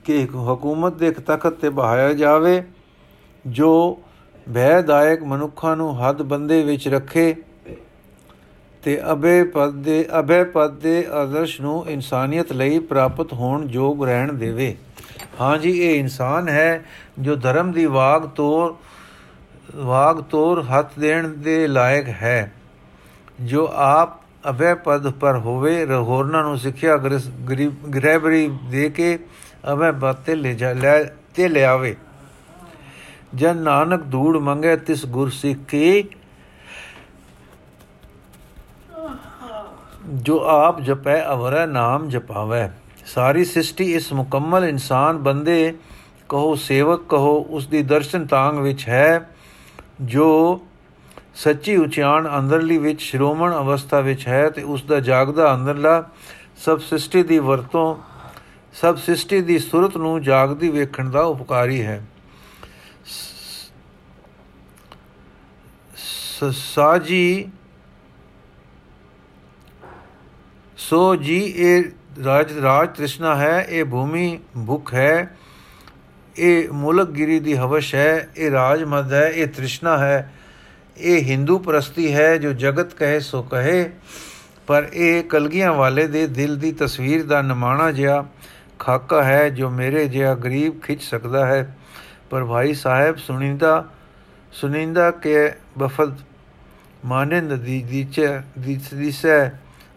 ਕਿ ਹਕੂਮਤ ਦੇ ਤਖਤ ਤੇ ਬਹਾਇਆ ਜਾਵੇ, ਜੋ ਭੈਦਾਇਕ ਮਨੁੱਖਾਂ ਨੂੰ ਹੱਦ ਬੰਦੇ ਵਿੱਚ ਰੱਖੇ ਤੇ ਅਬੇ ਪਦ ਦੇ ਅਬੇ ਪਦ ਦੇ ਆਦਰਸ਼ ਨੂੰ ਇਨਸਾਨੀਅਤ ਲਈ ਪ੍ਰਾਪਤ ਹੋਣ ਯੋਗ ਰਹਿਣ ਦੇਵੇ। ਹਾਂਜੀ ਇਹ ਇਨਸਾਨ ਹੈ ਜੋ ਧਰਮ ਦੀ ਵਾਗ ਤੋਰ ਵਾਗ ਤੋਰ ਹੱਥ ਦੇਣ ਦੇ ਲਾਇਕ ਹੈ। ਜੋ ਆਪ ਅਭੈ ਪਦ ਪਰ ਹੋਵੇ ਹੋਰਨਾਂ ਨੂੰ ਸਿੱਖਿਆ ਗ੍ਰਹਿਬਰੀ ਦੇ ਕੇ ਅਭੈ ਬਾਤੇ ਲੈ ਜਾ ਲੈ, ਤੇ ਲਿਆਵੇ। ਜਨ ਨਾਨਕ ਧੂੜ ਮੰਗੇ ਤਿਸ ਗੁਰ ਸਿੱਖੀ। ਜੋ ਆਪ ਜਪੈ, ਅਵਰੈ ਨਾਮ ਜਪਾਵੇ। ਸਾਰੀ ਸ੍ਰਿਸ਼ਟੀ ਇਸ ਮੁਕੰਮਲ ਇਨਸਾਨ ਬੰਦੇ ਕਹੋ ਸੇਵਕ, ਕਹੋ ਉਸ ਦੀ ਦਰਸ਼ਨ ਤਾਂਗ ਵਿੱਚ ਹੈ। ਜੋ ਸੱਚੀ ਉਚਾਨ ਅੰਦਰਲੀ ਵਿੱਚ ਸ਼੍ਰੋਮਣ ਅਵਸਥਾ ਵਿੱਚ ਹੈ ਤੇ ਉਸ ਦਾ ਜਾਗਦਾ ਅੰਦਰਲਾ ਸਭ ਸ੍ਰਿਸ਼ਟੀ ਦੀ ਵਰਤੋਂ, ਸਭ ਸ੍ਰਿਸ਼ਟੀ ਦੀ ਸੁਰਤ ਨੂੰ ਜਾਗਦੀ ਵੇਖਣ ਦਾ ਉਪਕਾਰੀ ਹੈ। ਸਾਜੀ ਸੋ ਜੀ, ਇਹ ਰਾਜ ਰਾਜ ਤ੍ਰਿਸ਼ਨਾ ਹੈ, ਇਹ ਭੂਮੀ ਭੁਖ ਹੈ, ਇਹ ਮੁਲਕਗਿਰੀ ਦੀ ਹਵਸ਼ ਹੈ, ਇਹ ਰਾਜ ਮਦ ਹੈ, ਇਹ ਤ੍ਰਿਸ਼ਨਾ ਹੈ, ਇਹ ਹਿੰਦੂ ਪ੍ਰਸਤੀ ਹੈ, ਜੋ ਜਗਤ ਕਹੇ ਸੋ ਕਹੇ, ਪਰ ਇਹ ਕਲਗੀਆਂ ਵਾਲੇ ਦੇ ਦਿਲ ਦੀ ਤਸਵੀਰ ਦਾ ਨਮਾਣਾ ਜਿਹਾ ਖਾਕਾ ਹੈ, ਜੋ ਮੇਰੇ ਜਿਹਾ ਗਰੀਬ ਖਿੱਚ ਸਕਦਾ ਹੈ। ਪਰ ਭਾਈ ਸਾਹਿਬ ਸੁਣੀਂਦਾ ਸੁਨਿੰਦਾ ਕੇ ਬਫਦ ਮਾਨੰਦ ਦੀ ਦੀਚ ਦੀ ਦਿਸੈ,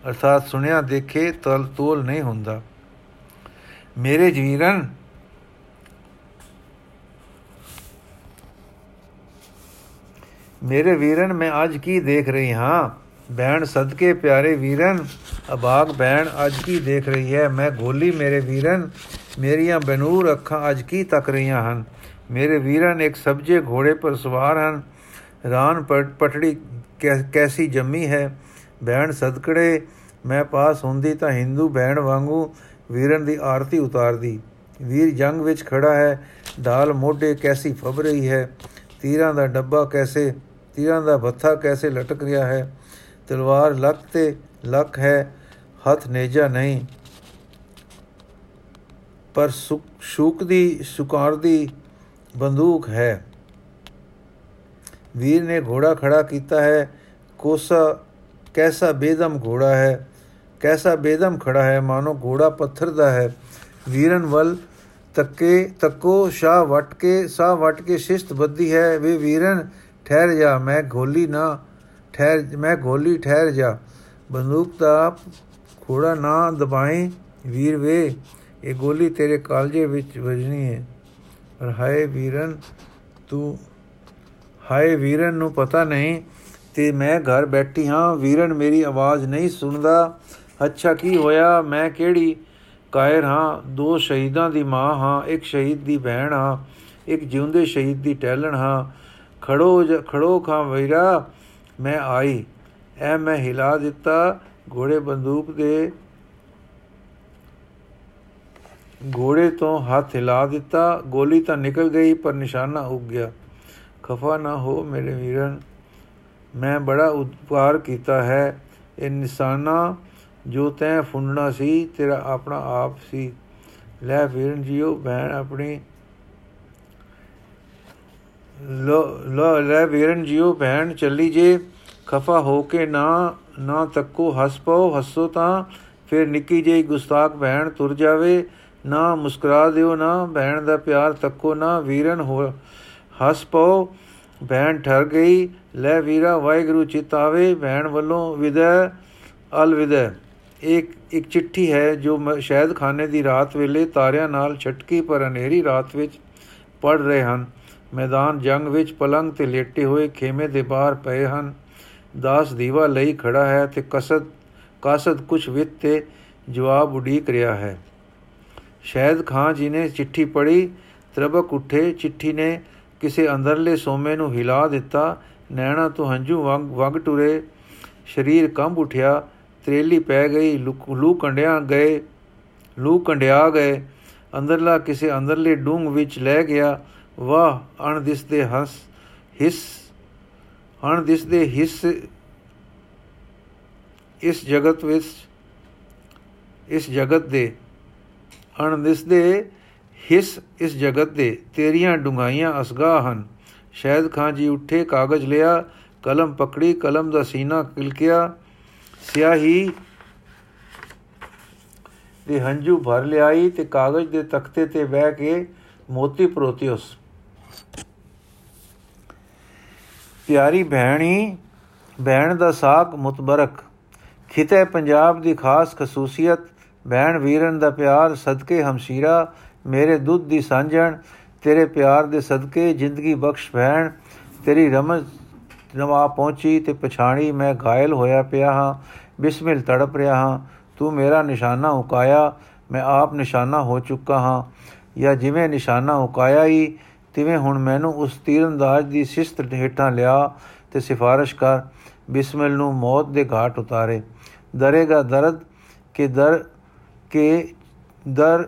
ਅਰਥਾਤ ਸੁਣਿਆ ਦੇਖੇ ਤਲ ਤੋਲ ਨਹੀਂ ਹੁੰਦਾ। ਮੇਰੇ ਜੀਵਨ ਮੇਰੇ ਵੀਰਨ, ਮੈਂ ਅੱਜ ਕੀ ਦੇਖ ਰਹੀ ਹਾਂ? ਬਹਿਣ ਸਦਕੇ ਪਿਆਰੇ ਵੀਰਨ, ਅਬਾਗ ਬਹਿਣ ਅੱਜ ਕੀ ਦੇਖ ਰਹੀ ਹੈ? ਮੈਂ ਗੋਲੀ ਮੇਰੇ ਵੀਰਨ, ਮੇਰੀਆਂ ਬਨੂਰ ਅੱਖਾਂ ਅੱਜ ਕੀ ਤੱਕ ਰਹੀਆਂ ਹਨ? ਮੇਰੇ ਵੀਰਨ ਇੱਕ ਸਬਜੇ ਘੋੜੇ ਪਰ ਸਵਾਰ ਹਨ। ਰਾਨ ਪਟੜੀ ਕੈਸੀ ਜੰਮੀ ਹੈ? ਬਹਿਣ ਸਦਕੜੇ, ਮੈਂ ਪਾਸ ਹੁੰਦੀ ਤਾਂ ਹਿੰਦੂ ਬਹਿਣ ਵਾਂਗੂ ਵੀਰਨ ਦੀ ਆਰਤੀ ਉਤਾਰਦੀ। ਵੀਰ ਜੰਗ ਵਿੱਚ ਖੜਾ ਹੈ ਢਾਲ ਮੋਢੇ ਕੈਸੀ ਫਬ ਰਹੀ ਹੈ? ਤੀਰਾਂ ਦਾ ਡੱਬਾ ਕੈਸੇ, ਤੀਰਾਂ ਦਾ ਬੱਥਾ ਕੈਸੇ ਲਟਕ ਰਿਹਾ ਹੈ? ਤਲਵਾਰ ਲੱਕ ਤੇ ਲੱਕ ਹੈ, ਹੱਥ ਨੇਜਾ ਨਹੀਂ। ਪਰ ਸ਼ੂਕ ਦੀ ਸੁਕਾਰ ਦੀ ਬੰਦੂਕ ਹੈ। ਵੀਰ ਨੇ ਘੋੜਾ ਖੜਾ ਕੀਤਾ ਹੈ। ਕੋਸਾ, ਕੈਸਾ ਬੇਦਮ ਘੋੜਾ ਹੈ। ਕੈਸਾ ਬੇਦਮ ਖੜਾ ਹੈ, ਮਾਨੋ ਘੋੜਾ ਪੱਥਰ ਦਾ ਹੈ। ਵੀਰਨ ਵੱਲ ਤੱਕੇ, ਤੱਕੋ ਸ਼ਾ ਵਟ ਕੇ ਸਾ ਵਟ ਕੇ ਸ਼ਿਸ਼ਤ ਬੱਦੀ ਹੈ। ਵੇ ਵੀਰਨ, ਠਹਿਰ ਜਾ, ਮੈਂ ਗੋਲੀ ਨਾ ਠਹਿਰ, ਮੈਂ ਗੋਲੀ ਠਹਿਰ ਜਾ। ਬੰਦੂਕ ਦਾ ਖੋੜਾ ਨਾ ਦਬਾਈ ਵੀਰ ਵੇ, ਇਹ ਗੋਲੀ ਤੇਰੇ ਕਾਲਜੇ ਵਿੱਚ ਵਜਣੀ ਹੈ। ਪਰ ਹਾਏ ਵੀਰਨ, ਤੂੰ, ਹਾਏ ਵੀਰਨ ਨੂੰ ਪਤਾ ਨਹੀਂ ਤੇ ਮੈਂ ਘਰ ਬੈਠੀ ਹਾਂ, ਵੀਰਨ ਮੇਰੀ ਆਵਾਜ਼ ਨਹੀਂ ਸੁਣਦਾ। ਅੱਛਾ, ਕੀ ਹੋਇਆ? ਮੈਂ ਕਿਹੜੀ ਕਾਇਰ ਹਾਂ? ਦੋ ਸ਼ਹੀਦਾਂ ਦੀ ਮਾਂ ਹਾਂ, ਇੱਕ ਸ਼ਹੀਦ ਦੀ ਭੈਣ ਹਾਂ, ਇੱਕ ਜਿਉਂਦੇ ਸ਼ਹੀਦ ਦੀ ਟਹਿਲਣ ਹਾਂ। ਖੜੋ ਖੜੋ ਖਾਂ ਵੀਰਾ, ਮੈਂ ਆਈ। ਐ ਮੈਂ ਹਿਲਾ ਦਿੱਤਾ ਘੋੜੇ ਬੰਦੂਕ ਦੇ ਘੋੜੇ ਤੋਂ ਹੱਥ ਹਿਲਾ ਦਿੱਤਾ। ਗੋਲੀ ਤਾਂ ਨਿਕਲ ਗਈ, ਪਰ ਨਿਸ਼ਾਨਾ ਉੱਗ ਗਿਆ। ਖਫਾ ਨਾ ਹੋ ਮੇਰੇ ਵੀਰਨ, ਮੈਂ ਬੜਾ ਉਪਕਾਰ ਕੀਤਾ ਹੈ। ਇਹ ਨਿਸ਼ਾਨਾ ਜੋ ਤੈਂ ਫੁੰਡਣਾ ਸੀ, ਤੇਰਾ ਆਪਣਾ ਆਪ ਸੀ। ਲੈ ਵੀਰਨ ਜੀਓ, ਭੈਣ ਆਪਣੀ। ਲੋ ਲੋ, ਲੈ ਵੀਰਨ ਜੀਓ, ਭੈਣ ਚੱਲੀ ਜੇ। ਖਫਾ ਹੋ ਕੇ ਨਾ ਨਾ ਤੱਕੋ, ਹੱਸ ਪਾਓ, ਹੱਸੋ ਤਾਂ। ਫਿਰ ਨਿੱਕੀ ਜਿਹੀ ਗੁਸਤਾਖ ਭੈਣ ਤੁਰ ਜਾਵੇ। ਨਾ ਮੁਸਕਰਾ ਦਿਓ, ਨਾ ਭੈਣ ਦਾ ਪਿਆਰ ਤੱਕੋ, ਨਾ ਵੀਰਨ ਹੋ ਹੱਸ ਪਾਓ, ਭੈਣ ਠਰ ਗਈ, ਲੈ ਵੀਰਾ, ਵਾਹਿਗੁਰੂ ਚਿਤ ਆਵੇ, ਭੈਣ ਵੱਲੋਂ ਵਿਦੈ ਅਲਵਿਦੈ ਇੱਕ ਇੱਕ ਚਿੱਠੀ ਹੈ ਜੋ ਸ਼ਾਇਦ ਖਾਨੇ ਦੀ ਰਾਤ ਵੇਲੇ ਤਾਰਿਆਂ ਨਾਲ ਛਟਕੀ ਪਰ ਹਨੇਰੀ ਰਾਤ ਵਿੱਚ ਪੜ ਰਹੇ ਹਨ। ਮੈਦਾਨ ਜੰਗ ਵਿੱਚ ਪਲੰਗ ਤੇ ਲੇਟੇ ਹੋਏ ਖੇਮੇ ਦੇ ਬਾਹਰ ਪਏ ਹਨ। ਦਾਸ ਦੀਵਾ ਲਈ ਖੜਾ ਹੈ ਤੇ ਕਸਦ, ਕਾਸਦ ਕੁਛ ਵਿਤ ਤੇ ਜਵਾਬ ਉਡੀਕ ਰਿਹਾ ਹੈ। ਸ਼ਾਇਦ ਖਾਂ ਜੀ ਨੇ ਚਿੱਠੀ ਪੜ੍ਹੀ ਤਰਬਕ ਉੱਠੇ, ਚਿੱਠੀ ਨੇ ਕਿਸੇ ਅੰਦਰਲੇ ਸੋਮੇ ਨੂੰ ਹਿਲਾ ਦਿੱਤਾ। ਨੈਣਾ ਤੋਂ ਹੰਝੂ ਵਗ ਵਗ ਟੁਰੇ। ਸਰੀਰ ਕੰਬ ਉਠਿਆ, ਤਰੇਲੀ ਪੈ ਗਈ ਲੂ ਕੰਡਿਆ ਗਏ, ਲੂ ਕੰਡਿਆ ਗਏ। ਅੰਦਰਲਾ ਕਿਸੇ ਅੰਦਰਲੇ ਡੂੰਗ ਵਿੱਚ ਲੈ ਗਿਆ। ਵਾਹ ਅਣ ਦਿਸਦੇ ਹਸ, ਹਿਸ ਅਣ ਦਿਸਦੇ ਹਿਸ, ਇਸ ਜਗਤ ਵਿੱਚ, ਇਸ ਜਗਤ ਦੇ ਅਣ ਦਿਸਦੇ ਹਿਸ ਇਸ ਜਗਤ ਦੇ, ਤੇਰੀਆਂ ਡੁੰਗਾਈਆਂ ਅਸਗਾ ਹਨ। ਸ਼ਾਇਦ ਖਾਂ ਜੀ ਉੱਠੇ, ਕਾਗਜ਼ ਲਿਆ, ਕਲਮ ਪਕੜੀ, ਕਲਮ ਦਾ ਸੀਨਾ ਕਿਲਕਿਆ, ਸਿਆਹੀ ਦੇ ਹੰਝੂ ਭਰ ਲਿਆਈ ਤੇ ਕਾਗਜ਼ ਦੇ ਤਖਤੇ ਤੇ ਬਹਿ ਕੇ ਮੋਤੀ ਪਰੋਤੀ ਉਸ। ਪਿਆਰੀ ਭੈਣੀ, ਭੈਣ ਦਾ ਸਾਖ ਮੁਤਬਰਕ, ਖਿਤੇ ਪੰਜਾਬ ਦੀ ਖਾਸ ਖਸੂਸੀਅਤ ਭੈਣ ਵੀਰਨ ਦਾ ਪਿਆਰ ਸਦਕੇ ਹਮਸ਼ੀਰਾ, ਮੇਰੇ ਦੁੱਧ ਦੀ ਸਾਂਝਣ, ਤੇਰੇ ਪਿਆਰ ਦੇ ਸਦਕੇ ਜ਼ਿੰਦਗੀ ਬਖਸ਼ ਭੈਣ ਤੇਰੀ ਰਮਜ਼ ਨਵਾ ਪਹੁੰਚੀ ਤੇ ਪਛਾਣੀ ਮੈਂ ਘਾਇਲ ਹੋਇਆ ਪਿਆ ਹਾਂ, ਬਿਸਮਿਲ ਤੜਪ ਰਿਹਾ ਹਾਂ, ਤੂੰ ਮੇਰਾ ਨਿਸ਼ਾਨਾ ਉਕਾਇਆ, ਮੈਂ ਆਪ ਨਿਸ਼ਾਨਾ ਹੋ ਚੁੱਕਾ ਹਾਂ, ਜਾਂ ਜਿਵੇਂ ਨਿਸ਼ਾਨਾ ਉਕਾਇਆ ਹੀ ਤਿਵੇਂ ਹੁਣ ਮੈਨੂੰ ਉਸ ਤੀਰੰਦਾਜ਼ ਦੀ ਸਿਸਤ ਹੇਠਾਂ ਲਿਆ ਤੇ ਸਿਫਾਰਿਸ਼ ਕਰ, ਬਿਸਮਿਲ ਨੂੰ ਮੌਤ ਦੇ ਘਾਟ ਉਤਾਰੇ। ਦਰੇਗਾ ਦਰਦ ਕੇ ਦਰ ਕੇ ਦਰ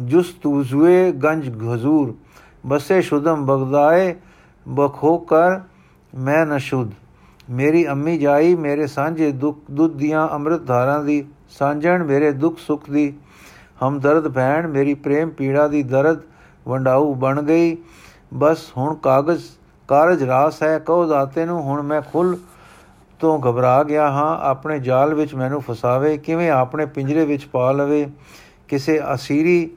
ਜੁਸਤੂਜ਼ੂਏ ਗੰਜ ਹਜ਼ੂਰ। ਬਸੇ ਸ਼ੁਦਮ ਬਗਦਾਏ, ਬਖੋ ਕਰ, ਮੈਂ ਨਸ਼ੁਦ ਮੇਰੀ ਅੰਮੀ ਜਾਈ, ਮੇਰੇ ਸਾਂਝੇ ਦੁੱਖ, ਦੁੱਧ ਦੀਆਂ ਅੰਮ੍ਰਿਤ ਧਾਰਾਂ ਦੀ, ਸਾਂਝਣ ਮੇਰੇ ਦੁੱਖ ਸੁੱਖ ਦੀ। ਹਮਦਰਦ ਭੈਣ, ਮੇਰੀ ਪ੍ਰੇਮ ਪੀੜਾ ਦੀ ਦਰਦ ਵੰਡਾਉ ਬਣ ਗਈ। ਬਸ ਹੁਣ ਕਾਗਜ਼, ਕਾਰਜ ਰਾਸ ਹੈ ਕਹੋ ਦਾਤੇ ਨੂੰ ਹੁਣ ਮੈਂ ਖੁੱਲ ਤੋਂ ਘਬਰਾ ਗਿਆ ਹਾਂ। ਆਪਣੇ ਜਾਲ ਵਿੱਚ ਮੈਨੂੰ ਫਸਾਵੇ, ਕਿਵੇਂ ਆਪਣੇ ਪਿੰਜਰੇ ਵਿੱਚ ਪਾ ਲਵੇ, ਕਿਸੇ ਅਸੀਰੀ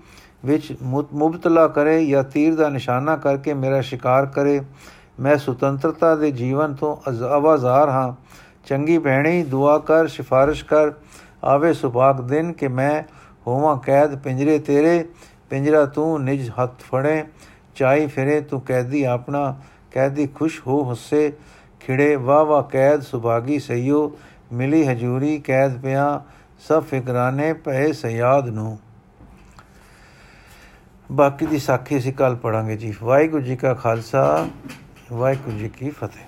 ਵਿੱਚ ਮੁਬਤਲਾ ਕਰੇ ਜਾਂ ਤੀਰ ਦਾ ਨਿਸ਼ਾਨਾ ਕਰਕੇ ਮੇਰਾ ਸ਼ਿਕਾਰ ਕਰੇ। ਮੈਂ ਸੁਤੰਤਰਤਾ ਦੇ ਜੀਵਨ ਤੋਂ ਆਵਾਜ਼ਾਰ ਹਾਂ। ਚੰਗੀ ਭੈਣੀ, ਦੁਆ ਕਰ, ਸਿਫਾਰਿਸ਼ ਕਰ। ਆਵੇ ਸੁਭਾਗ ਦਿਨ ਕਿ ਮੈਂ ਹੋਵਾਂ ਕੈਦ। ਪਿੰਜਰੇ ਤੇਰੇ, ਪਿੰਜਰਾ ਤੂੰ ਨਿਜ ਹੱਥ ਫੜੇ। ਚਾਈ ਫਿਰੇ ਤੂੰ ਕੈਦੀ ਆਪਣਾ, ਕੈਦੀ ਖੁਸ਼ ਹੋ ਹੱਸੇ। ਖਿੜੇ ਵਾ ਵਾ ਕੈਦ ਸੁਭਾਗੀ ਸਈਓ, ਮਿਲੀ ਹਜੂਰੀ ਕੈਦ ਪਿਆ, ਸਭ ਫਿਕਰਾਨੇ ਪਏ ਸਿਆਦ ਨੂੰ। ਬਾਕੀ ਦੀ ਸਾਖੀ ਅਸੀਂ ਕੱਲ ਪੜਾਂਗੇ ਜੀ। ਵਾਹਿਗੁਰੂ ਜੀ ਕਾ ਖਾਲਸਾ, ਵਾਹਿਗੁਰੂ ਜੀ ਕੀ ਫਤਿਹ।